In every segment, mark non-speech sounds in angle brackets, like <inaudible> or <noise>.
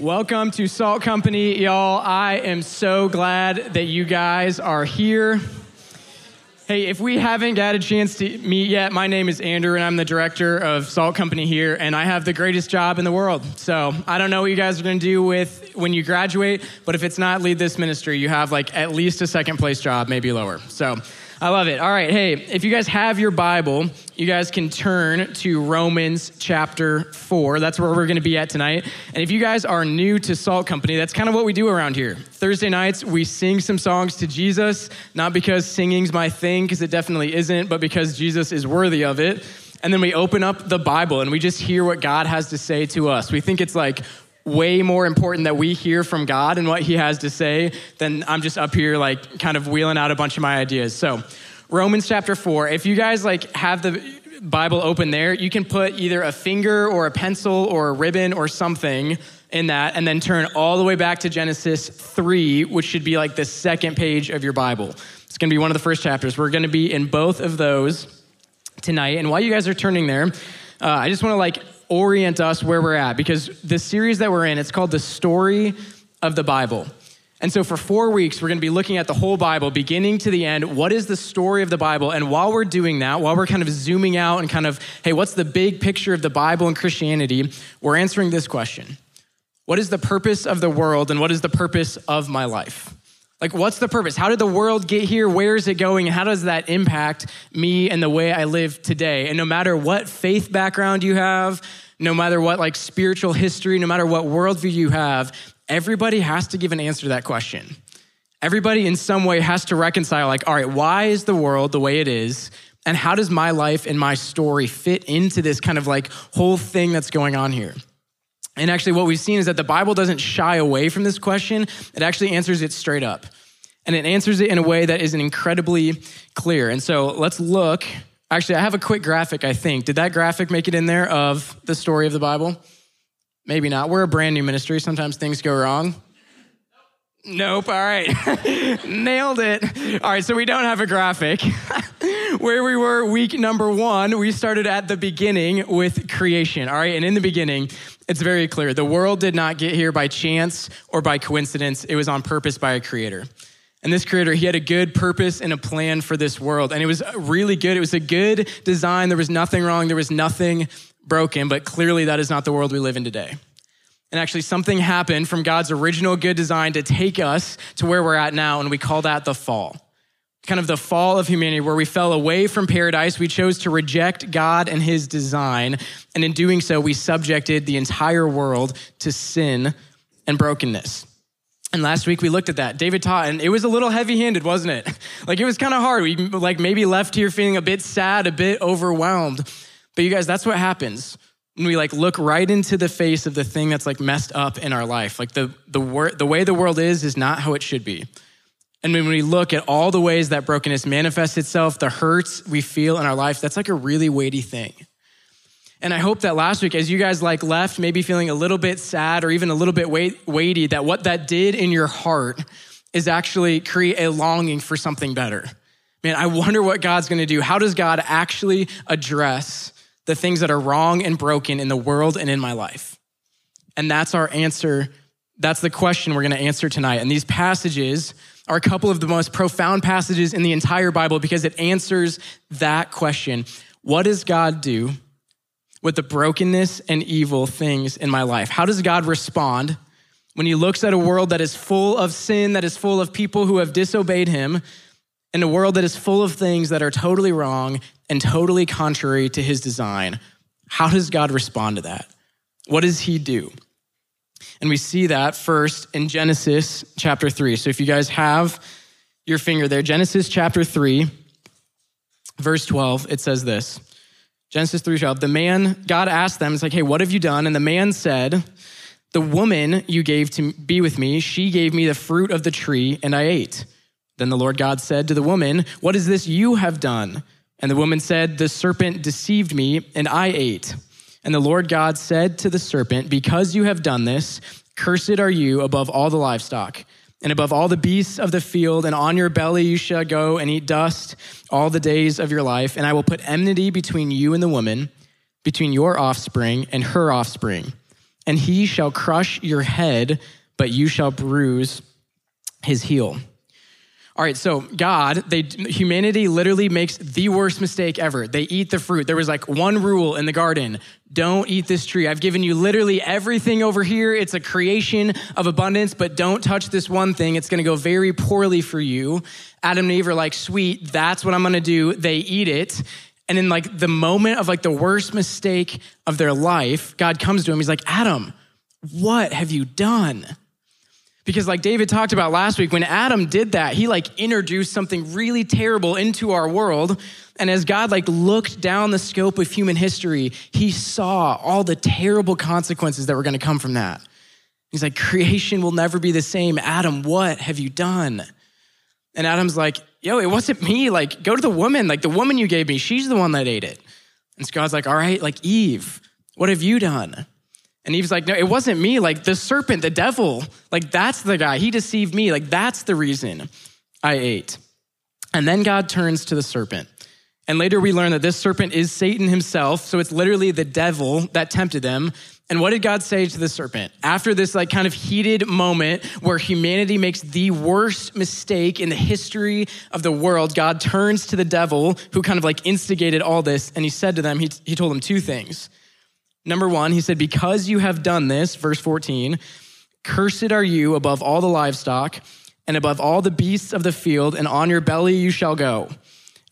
Welcome to Salt Company, y'all. I am so glad that you guys are here. Hey, if we haven't got a chance to meet yet, my name is Andrew, and I'm the director of Salt Company here, and I have the greatest job in the world. So I don't know what you guys are going to do with when you graduate, but if it's not lead this ministry, you have like at least a second place job, maybe lower. So I love it. All right, hey, if you guys have your Bible, you guys can turn to Romans chapter 4. That's where we're going to be at tonight. And if you guys are new to Salt Company, that's kind of what we do around here. Thursday nights, we sing some songs to Jesus, not because singing's my thing, because it definitely isn't, but because Jesus is worthy of it. And then we open up the Bible and we just hear what God has to say to us. We think it's like way more important that we hear from God and what He has to say than I'm just up here like kind of wheeling out a bunch of my ideas. So, Romans chapter 4, if you guys like have the Bible open there, you can put either a finger or a pencil or a ribbon or something in that and then turn all the way back to Genesis 3, which should be like the second page of your Bible. It's going to be one of the first chapters. We're going to be in both of those tonight. And while you guys are turning there, uh, I just want to like orient us where we're at because the series that we're in, it's called The Story of the Bible. And so, for four weeks, we're going to be looking at the whole Bible, beginning to the end. What is the story of the Bible? And while we're doing that, while we're kind of zooming out and kind of, hey, what's the big picture of the Bible and Christianity? We're answering this question What is the purpose of the world, and what is the purpose of my life? Like, what's the purpose? How did the world get here? Where is it going? And how does that impact me and the way I live today? And no matter what faith background you have, no matter what like spiritual history, no matter what worldview you have, everybody has to give an answer to that question. Everybody in some way has to reconcile, like, all right, why is the world the way it is? And how does my life and my story fit into this kind of like whole thing that's going on here? And actually, what we've seen is that the Bible doesn't shy away from this question, it actually answers it straight up. And it answers it in a way that is incredibly clear. And so let's look. Actually, I have a quick graphic, I think. Did that graphic make it in there of the story of the Bible? Maybe not. We're a brand new ministry. Sometimes things go wrong. Nope. All right. <laughs> Nailed it. All right. So we don't have a graphic. <laughs> Where we were week number one, we started at the beginning with creation. All right. And in the beginning, it's very clear the world did not get here by chance or by coincidence, it was on purpose by a creator. And this creator, he had a good purpose and a plan for this world. And it was really good. It was a good design. There was nothing wrong. There was nothing broken, but clearly that is not the world we live in today. And actually, something happened from God's original good design to take us to where we're at now, and we call that the fall. Kind of the fall of humanity, where we fell away from paradise. We chose to reject God and his design. And in doing so, we subjected the entire world to sin and brokenness. And last week we looked at that. David taught, and it was a little heavy handed, wasn't it? <laughs> Like it was kind of hard. We like maybe left here feeling a bit sad, a bit overwhelmed. But you guys, that's what happens when we like look right into the face of the thing that's like messed up in our life. Like the the wor- the way the world is is not how it should be. And when we look at all the ways that brokenness manifests itself, the hurts we feel in our life, that's like a really weighty thing. And I hope that last week, as you guys like left, maybe feeling a little bit sad or even a little bit weight- weighty, that what that did in your heart is actually create a longing for something better. Man, I wonder what God's gonna do. How does God actually address the things that are wrong and broken in the world and in my life? And that's our answer. That's the question we're going to answer tonight. And these passages are a couple of the most profound passages in the entire Bible because it answers that question. What does God do with the brokenness and evil things in my life? How does God respond when he looks at a world that is full of sin, that is full of people who have disobeyed him, in a world that is full of things that are totally wrong and totally contrary to his design, how does God respond to that? What does he do? And we see that first in Genesis chapter 3. So if you guys have your finger there, Genesis chapter 3, verse 12, it says this. Genesis 3:12. The man God asked them, it's like, "Hey, what have you done?" And the man said, "The woman you gave to be with me, she gave me the fruit of the tree and I ate." Then the Lord God said to the woman, What is this you have done? And the woman said, The serpent deceived me, and I ate. And the Lord God said to the serpent, Because you have done this, cursed are you above all the livestock, and above all the beasts of the field, and on your belly you shall go and eat dust all the days of your life. And I will put enmity between you and the woman, between your offspring and her offspring. and he shall crush your head, but you shall bruise his heel. All right, so God, they humanity literally makes the worst mistake ever. They eat the fruit. There was like one rule in the garden. Don't eat this tree. I've given you literally everything over here. It's a creation of abundance, but don't touch this one thing. It's going to go very poorly for you. Adam and Eve are like, "Sweet, that's what I'm going to do." They eat it. And in like the moment of like the worst mistake of their life, God comes to him. He's like, "Adam, what have you done?" Because, like David talked about last week, when Adam did that, he like introduced something really terrible into our world. And as God like looked down the scope of human history, he saw all the terrible consequences that were going to come from that. He's like, creation will never be the same. Adam, what have you done? And Adam's like, yo, it wasn't me. Like, go to the woman. Like, the woman you gave me, she's the one that ate it. And so God's like, all right, like, Eve, what have you done? And Eve's like, no, it wasn't me. Like the serpent, the devil, like that's the guy. He deceived me. Like that's the reason I ate. And then God turns to the serpent. And later we learn that this serpent is Satan himself. So it's literally the devil that tempted them. And what did God say to the serpent? After this like kind of heated moment where humanity makes the worst mistake in the history of the world, God turns to the devil who kind of like instigated all this. And he said to them, he, he told them two things. Number one, he said, Because you have done this, verse 14, cursed are you above all the livestock and above all the beasts of the field, and on your belly you shall go,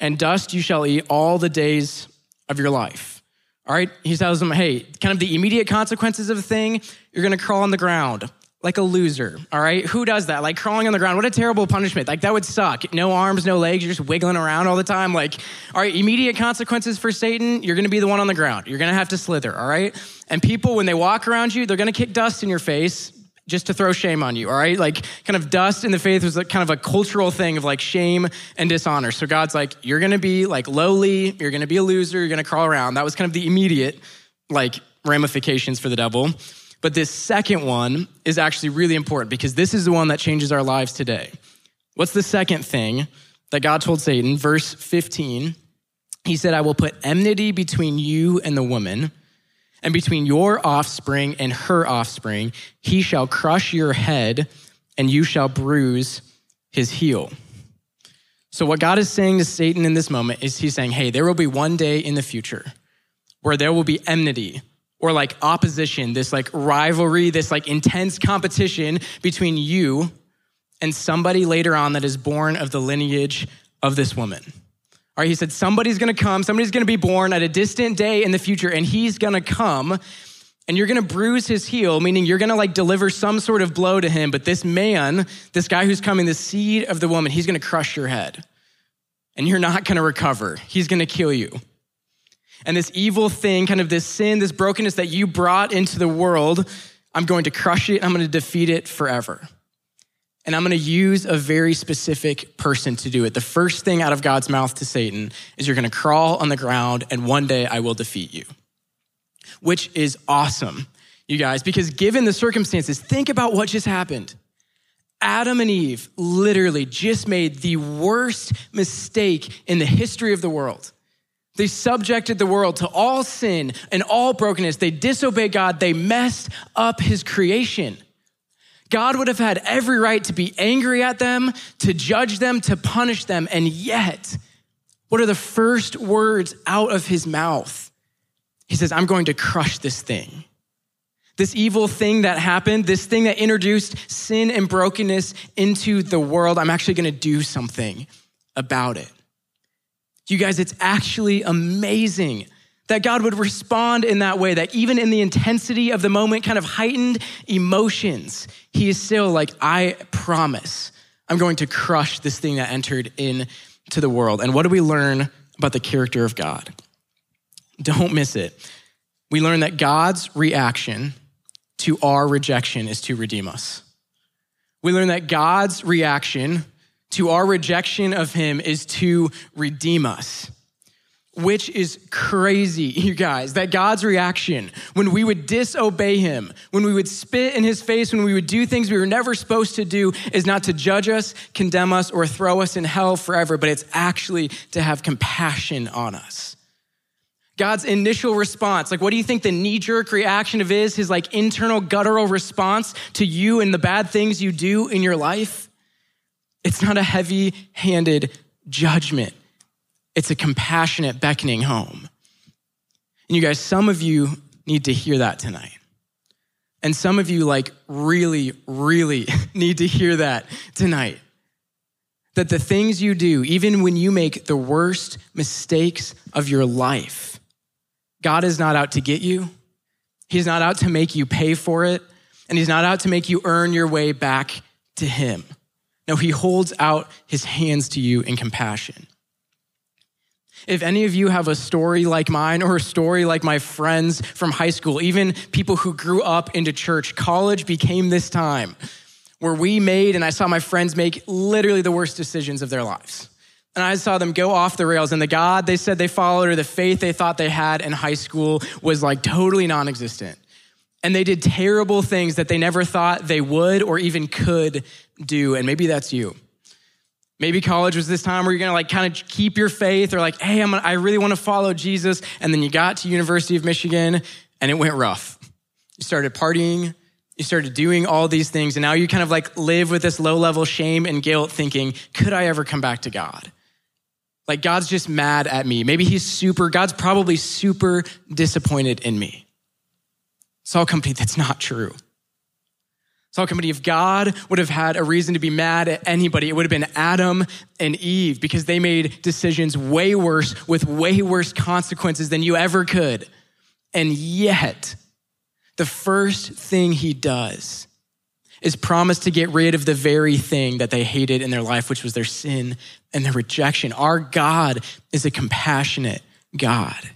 and dust you shall eat all the days of your life. All right, he tells them, hey, kind of the immediate consequences of a thing, you're gonna crawl on the ground like a loser, all right? Who does that? Like crawling on the ground. What a terrible punishment. Like that would suck. No arms, no legs, you're just wiggling around all the time. Like, all right, immediate consequences for Satan, you're gonna be the one on the ground. You're gonna have to slither, all right? And people, when they walk around you, they're gonna kick dust in your face just to throw shame on you, all right? Like, kind of dust in the faith was like kind of a cultural thing of like shame and dishonor. So God's like, you're gonna be like lowly, you're gonna be a loser, you're gonna crawl around. That was kind of the immediate like ramifications for the devil. But this second one is actually really important because this is the one that changes our lives today. What's the second thing that God told Satan? Verse 15, he said, I will put enmity between you and the woman, and between your offspring and her offspring. He shall crush your head, and you shall bruise his heel. So, what God is saying to Satan in this moment is He's saying, Hey, there will be one day in the future where there will be enmity or like opposition, this like rivalry, this like intense competition between you and somebody later on that is born of the lineage of this woman. All right, he said, somebody's gonna come, somebody's gonna be born at a distant day in the future, and he's gonna come and you're gonna bruise his heel, meaning you're gonna like deliver some sort of blow to him. But this man, this guy who's coming, the seed of the woman, he's gonna crush your head. And you're not gonna recover. He's gonna kill you and this evil thing, kind of this sin, this brokenness that you brought into the world, I'm going to crush it. I'm going to defeat it forever. And I'm going to use a very specific person to do it. The first thing out of God's mouth to Satan is you're going to crawl on the ground and one day I will defeat you, which is awesome, you guys, because given the circumstances, think about what just happened. Adam and Eve literally just made the worst mistake in the history of the world. They subjected the world to all sin and all brokenness. They disobeyed God. They messed up his creation. God would have had every right to be angry at them, to judge them, to punish them. And yet, what are the first words out of his mouth? He says, I'm going to crush this thing. This evil thing that happened, this thing that introduced sin and brokenness into the world, I'm actually going to do something about it. You guys, it's actually amazing that God would respond in that way, that even in the intensity of the moment, kind of heightened emotions, He is still like, I promise I'm going to crush this thing that entered into the world. And what do we learn about the character of God? Don't miss it. We learn that God's reaction to our rejection is to redeem us. We learn that God's reaction to our rejection of him is to redeem us. Which is crazy, <laughs> you guys, that God's reaction when we would disobey him, when we would spit in his face, when we would do things we were never supposed to do, is not to judge us, condemn us, or throw us in hell forever, but it's actually to have compassion on us. God's initial response. Like, what do you think the knee jerk reaction of is? His like internal guttural response to you and the bad things you do in your life? It's not a heavy handed judgment, it's a compassionate beckoning home. And you guys, some of you need to hear that tonight. And some of you, like, really, really <laughs> need to hear that tonight. That the things you do, even when you make the worst mistakes of your life, God is not out to get you. He's not out to make you pay for it. And He's not out to make you earn your way back to Him. No, He holds out His hands to you in compassion. If any of you have a story like mine or a story like my friends from high school, even people who grew up into church, college became this time where we made and I saw my friends make literally the worst decisions of their lives. And I saw them go off the rails, and the God they said they followed or the faith they thought they had in high school was like totally non existent. And they did terrible things that they never thought they would or even could do. And maybe that's you. Maybe college was this time where you're gonna like kind of keep your faith or like, hey, I'm gonna, I really wanna follow Jesus. And then you got to University of Michigan and it went rough. You started partying, you started doing all these things, and now you kind of like live with this low level shame and guilt thinking, could I ever come back to God? Like God's just mad at me. Maybe he's super, God's probably super disappointed in me. Salt Company, that's not true. Salt Company, if God would have had a reason to be mad at anybody, it would have been Adam and Eve because they made decisions way worse with way worse consequences than you ever could. And yet, the first thing he does is promise to get rid of the very thing that they hated in their life, which was their sin and their rejection. Our God is a compassionate God.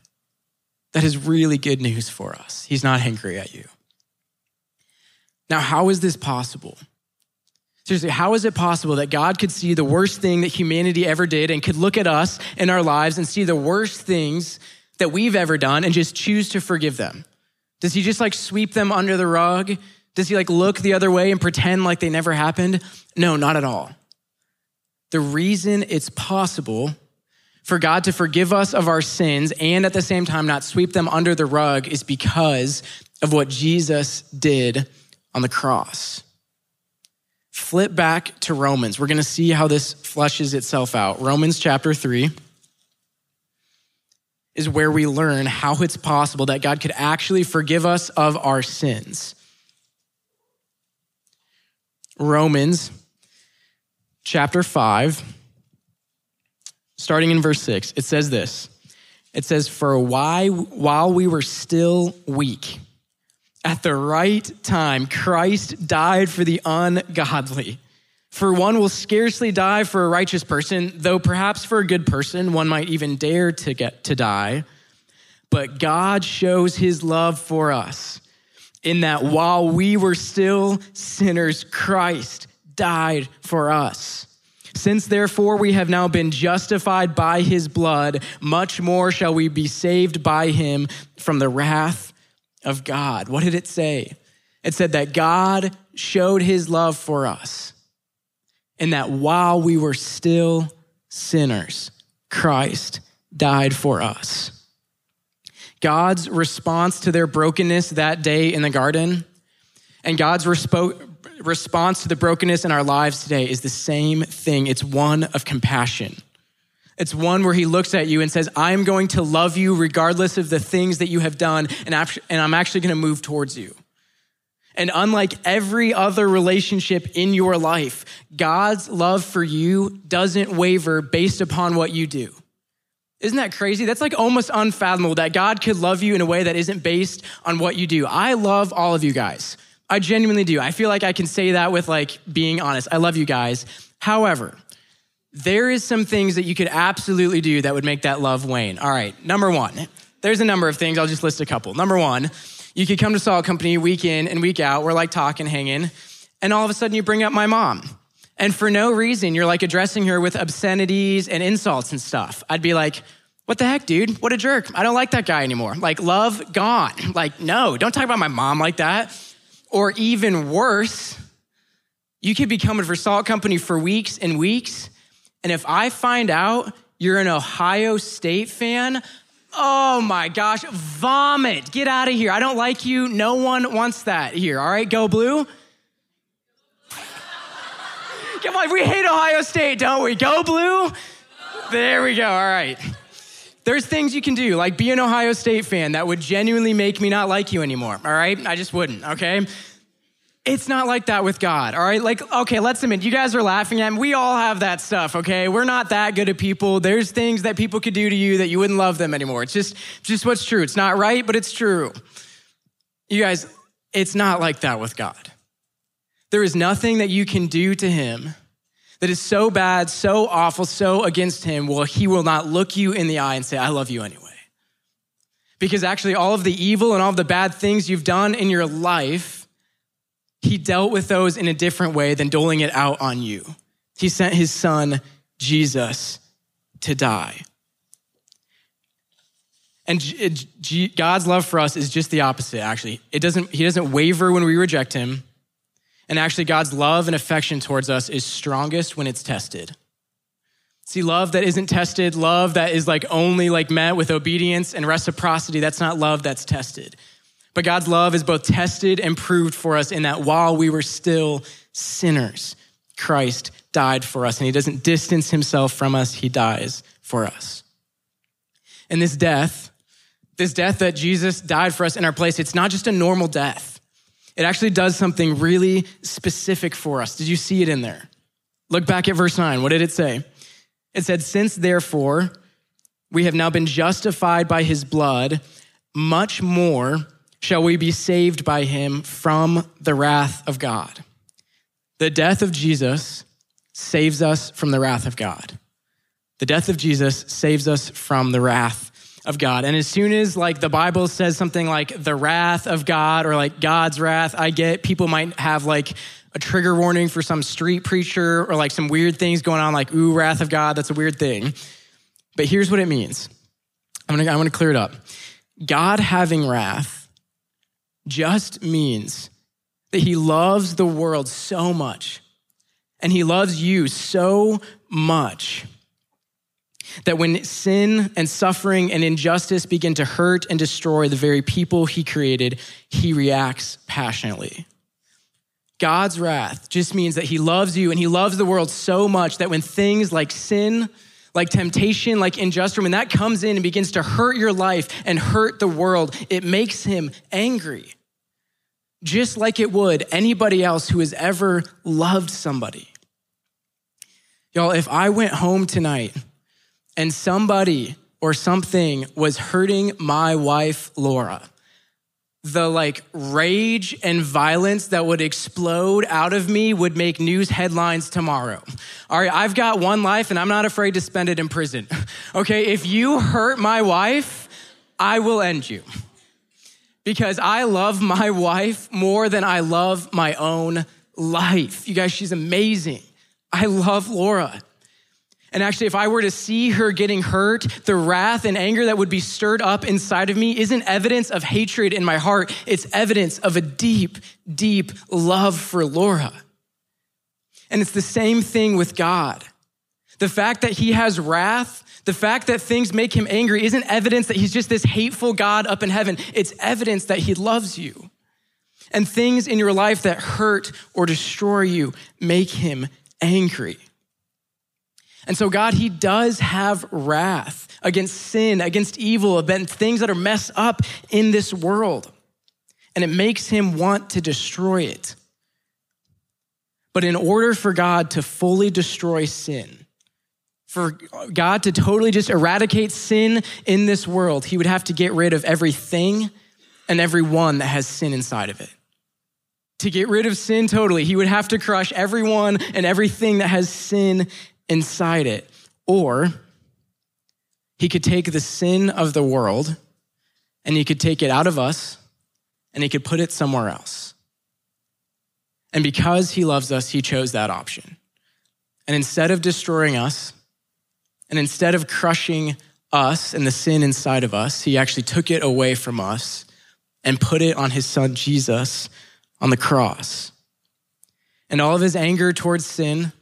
That is really good news for us. He's not angry at you. Now, how is this possible? Seriously, how is it possible that God could see the worst thing that humanity ever did and could look at us in our lives and see the worst things that we've ever done and just choose to forgive them? Does he just like sweep them under the rug? Does he like look the other way and pretend like they never happened? No, not at all. The reason it's possible for God to forgive us of our sins and at the same time not sweep them under the rug is because of what Jesus did on the cross. Flip back to Romans. We're going to see how this fleshes itself out. Romans chapter 3 is where we learn how it's possible that God could actually forgive us of our sins. Romans chapter 5, starting in verse 6, it says this. It says, For why, while we were still weak, at the right time, Christ died for the ungodly. For one will scarcely die for a righteous person, though perhaps for a good person, one might even dare to get to die. But God shows his love for us in that while we were still sinners, Christ died for us. Since therefore we have now been justified by his blood, much more shall we be saved by him from the wrath of God. What did it say? It said that God showed his love for us, and that while we were still sinners, Christ died for us. God's response to their brokenness that day in the garden and God's respo- response to the brokenness in our lives today is the same thing. It's one of compassion. It's one where he looks at you and says, I'm going to love you regardless of the things that you have done, and, I'm actually going to move towards you. And unlike every other relationship in your life, God's love for you doesn't waver based upon what you do. Isn't that crazy? That's like almost unfathomable that God could love you in a way that isn't based on what you do. I love all of you guys. I genuinely do. I feel like I can say that with like being honest. I love you guys. However, there is some things that you could absolutely do that would make that love wane. All right, number one, there's a number of things. I'll just list a couple. Number one, you could come to Salt Company week in and week out. We're like talking, hanging, and all of a sudden you bring up my mom. And for no reason, you're like addressing her with obscenities and insults and stuff. I'd be like, what the heck, dude? What a jerk. I don't like that guy anymore. Like, love gone. Like, no, don't talk about my mom like that. Or even worse, you could be coming for Salt Company for weeks and weeks and if I find out you're an Ohio State fan, Oh my gosh, vomit. Get out of here. I don't like you. No one wants that here. All right, go blue. Come on, we hate Ohio State, don't we? Go blue. There we go. All right. There's things you can do, like be an Ohio State fan that would genuinely make me not like you anymore. All right? I just wouldn't, okay? It's not like that with God, all right? Like, okay, let's admit, you guys are laughing at me. We all have that stuff, okay? We're not that good at people. There's things that people could do to you that you wouldn't love them anymore. It's just, just what's true. It's not right, but it's true. You guys, it's not like that with God. There is nothing that you can do to him that is so bad, so awful, so against him, well, he will not look you in the eye and say, I love you anyway. Because actually, all of the evil and all of the bad things you've done in your life, he dealt with those in a different way than doling it out on you. He sent his son, Jesus, to die. And God's love for us is just the opposite, actually. It doesn't, he doesn't waver when we reject him. And actually, God's love and affection towards us is strongest when it's tested. See, love that isn't tested, love that is like only like met with obedience and reciprocity, that's not love that's tested. But God's love is both tested and proved for us in that while we were still sinners, Christ died for us. And he doesn't distance himself from us, he dies for us. And this death, this death that Jesus died for us in our place, it's not just a normal death. It actually does something really specific for us. Did you see it in there? Look back at verse 9. What did it say? It said, Since therefore we have now been justified by his blood, much more shall we be saved by him from the wrath of God. The death of Jesus saves us from the wrath of God. The death of Jesus saves us from the wrath of God. And as soon as like the Bible says something like the wrath of God or like God's wrath, I get people might have like a trigger warning for some street preacher or like some weird things going on like ooh wrath of God, that's a weird thing. But here's what it means. I'm to I'm to clear it up. God having wrath just means that he loves the world so much and he loves you so much that when sin and suffering and injustice begin to hurt and destroy the very people he created, he reacts passionately. God's wrath just means that he loves you and he loves the world so much that when things like sin, like temptation, like injustice, when that comes in and begins to hurt your life and hurt the world, it makes him angry just like it would anybody else who has ever loved somebody. Y'all, if I went home tonight and somebody or something was hurting my wife, Laura, the like rage and violence that would explode out of me would make news headlines tomorrow. All right, I've got one life and I'm not afraid to spend it in prison. <laughs> Okay, if you hurt my wife, I will end you because I love my wife more than I love my own life. You guys, she's amazing. I love Laura. And actually, if I were to see her getting hurt, the wrath and anger that would be stirred up inside of me isn't evidence of hatred in my heart. It's evidence of a deep, deep love for Laura. And it's the same thing with God. The fact that he has wrath the fact that things make him angry isn't evidence that he's just this hateful God up in heaven. It's evidence that he loves you. And things in your life that hurt or destroy you make him angry. And so, God, He does have wrath against sin, against evil, against things that are messed up in this world. And it makes Him want to destroy it. But in order for God to fully destroy sin, for God to totally just eradicate sin in this world, he would have to get rid of everything and everyone that has sin inside of it. To get rid of sin totally, he would have to crush everyone and everything that has sin inside it. Or he could take the sin of the world and he could take it out of us and he could put it somewhere else. And because he loves us, he chose that option. And instead of destroying us, and instead of crushing us and the sin inside of us, he actually took it away from us and put it on his son Jesus on the cross. And all of his anger towards sin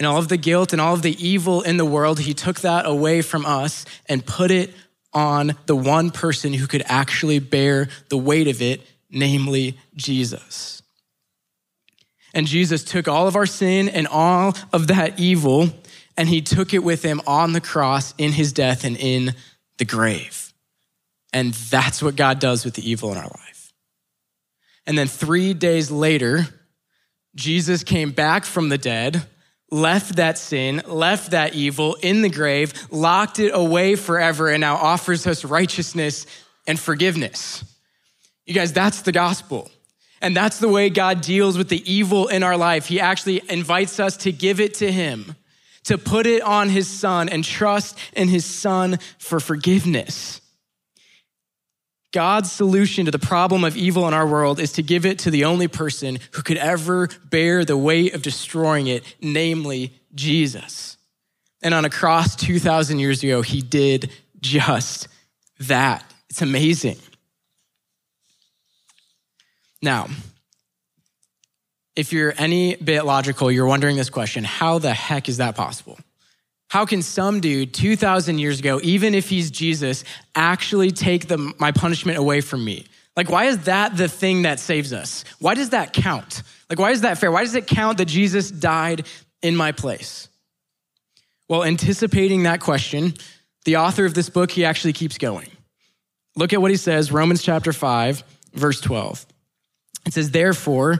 and all of the guilt and all of the evil in the world, he took that away from us and put it on the one person who could actually bear the weight of it, namely Jesus. And Jesus took all of our sin and all of that evil, and he took it with him on the cross in his death and in the grave. And that's what God does with the evil in our life. And then three days later, Jesus came back from the dead, left that sin, left that evil in the grave, locked it away forever, and now offers us righteousness and forgiveness. You guys, that's the gospel. And that's the way God deals with the evil in our life. He actually invites us to give it to Him, to put it on His Son and trust in His Son for forgiveness. God's solution to the problem of evil in our world is to give it to the only person who could ever bear the weight of destroying it, namely Jesus. And on a cross 2,000 years ago, He did just that. It's amazing. Now, if you're any bit logical, you're wondering this question how the heck is that possible? How can some dude 2,000 years ago, even if he's Jesus, actually take the, my punishment away from me? Like, why is that the thing that saves us? Why does that count? Like, why is that fair? Why does it count that Jesus died in my place? Well, anticipating that question, the author of this book, he actually keeps going. Look at what he says, Romans chapter 5, verse 12. It says, Therefore,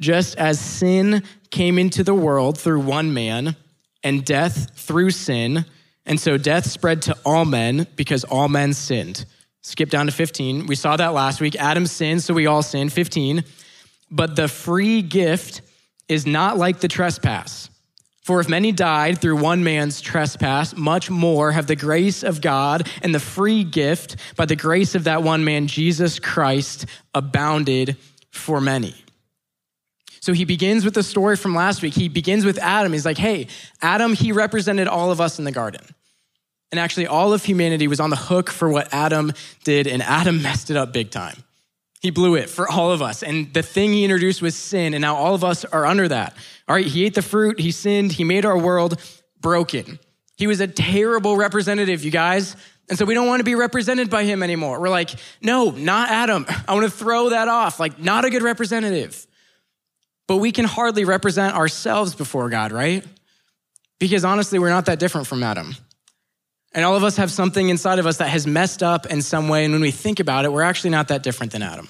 just as sin came into the world through one man, and death through sin, and so death spread to all men because all men sinned. Skip down to 15. We saw that last week. Adam sinned, so we all sinned. 15. But the free gift is not like the trespass. For if many died through one man's trespass, much more have the grace of God and the free gift by the grace of that one man, Jesus Christ, abounded for many. So he begins with the story from last week. He begins with Adam. He's like, hey, Adam, he represented all of us in the garden. And actually, all of humanity was on the hook for what Adam did, and Adam <laughs> messed it up big time. He blew it for all of us. And the thing he introduced was sin, and now all of us are under that. All right, he ate the fruit, he sinned, he made our world broken. He was a terrible representative, you guys. And so we don't want to be represented by him anymore. We're like, no, not Adam. <laughs> I want to throw that off. Like, not a good representative. But we can hardly represent ourselves before God, right? Because honestly, we're not that different from Adam. And all of us have something inside of us that has messed up in some way. And when we think about it, we're actually not that different than Adam.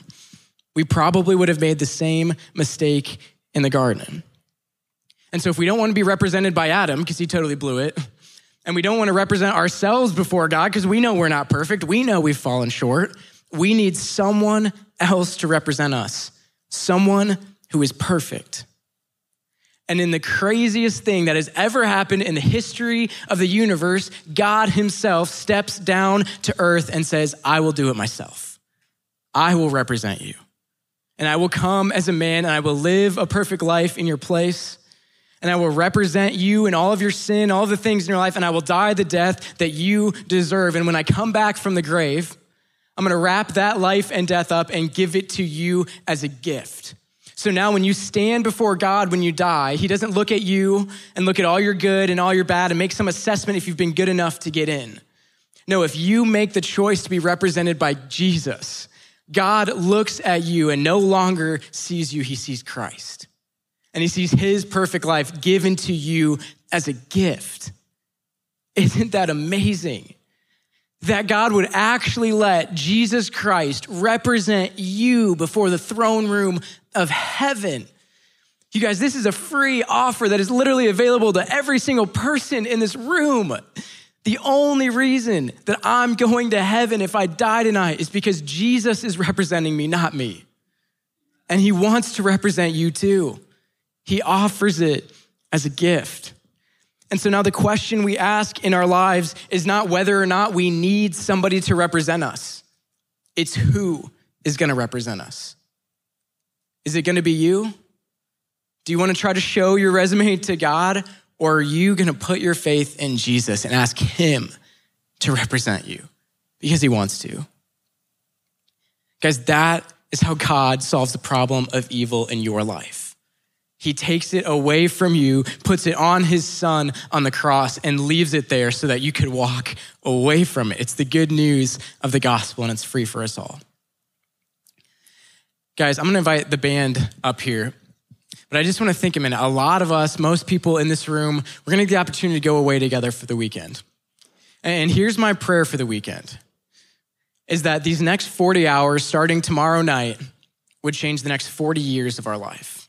We probably would have made the same mistake in the garden. And so if we don't want to be represented by Adam, because he totally blew it, and we don't want to represent ourselves before God because we know we're not perfect. We know we've fallen short. We need someone else to represent us, someone who is perfect. And in the craziest thing that has ever happened in the history of the universe, God Himself steps down to earth and says, I will do it myself. I will represent you. And I will come as a man and I will live a perfect life in your place and I will represent you and all of your sin, all the things in your life, and I will die the death that you deserve. And when I come back from the grave, I'm gonna wrap that life and death up and give it to you as a gift. So now, when you stand before God when you die, He doesn't look at you and look at all your good and all your bad and make some assessment if you've been good enough to get in. No, if you make the choice to be represented by Jesus, God looks at you and no longer sees you, He sees Christ and he sees his perfect life given to you as a gift. Isn't that amazing? That God would actually let Jesus Christ represent you before the throne room of heaven. You guys, this is a free offer that is literally available to every single person in this room. The only reason that I'm going to heaven if I die tonight is because Jesus is representing me, not me. And he wants to represent you too. He offers it as a gift. And so now the question we ask in our lives is not whether or not we need somebody to represent us, it's who is going to represent us. Is it going to be you? Do you want to try to show your resume to God, or are you going to put your faith in Jesus and ask Him to represent you because He wants to? Guys, that is how God solves the problem of evil in your life. He takes it away from you, puts it on his son on the cross, and leaves it there so that you could walk away from it. It's the good news of the gospel, and it's free for us all. Guys, I'm gonna invite the band up here. But I just wanna think a minute. A lot of us, most people in this room, we're gonna get the opportunity to go away together for the weekend. And here's my prayer for the weekend is that these next 40 hours, starting tomorrow night, would change the next 40 years of our life.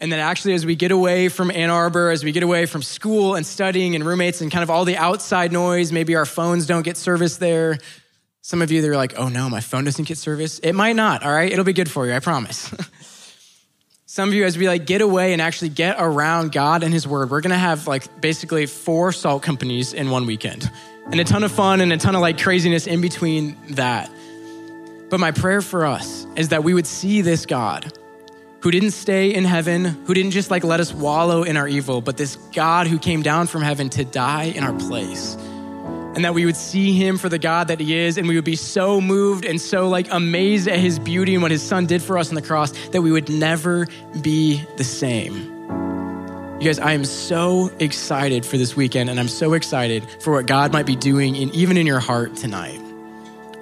And then actually, as we get away from Ann Arbor, as we get away from school and studying and roommates and kind of all the outside noise, maybe our phones don't get service there. Some of you, they're like, oh no, my phone doesn't get service. It might not, all right? It'll be good for you, I promise. <laughs> Some of you, as we like get away and actually get around God and His Word, we're gonna have like basically four salt companies in one weekend and a ton of fun and a ton of like craziness in between that. But my prayer for us is that we would see this God who didn't stay in heaven, who didn't just like let us wallow in our evil, but this God who came down from heaven to die in our place. And that we would see him for the God that he is, and we would be so moved and so like amazed at his beauty and what his son did for us on the cross that we would never be the same. You guys, I am so excited for this weekend, and I'm so excited for what God might be doing in, even in your heart tonight.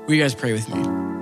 Will you guys pray with me?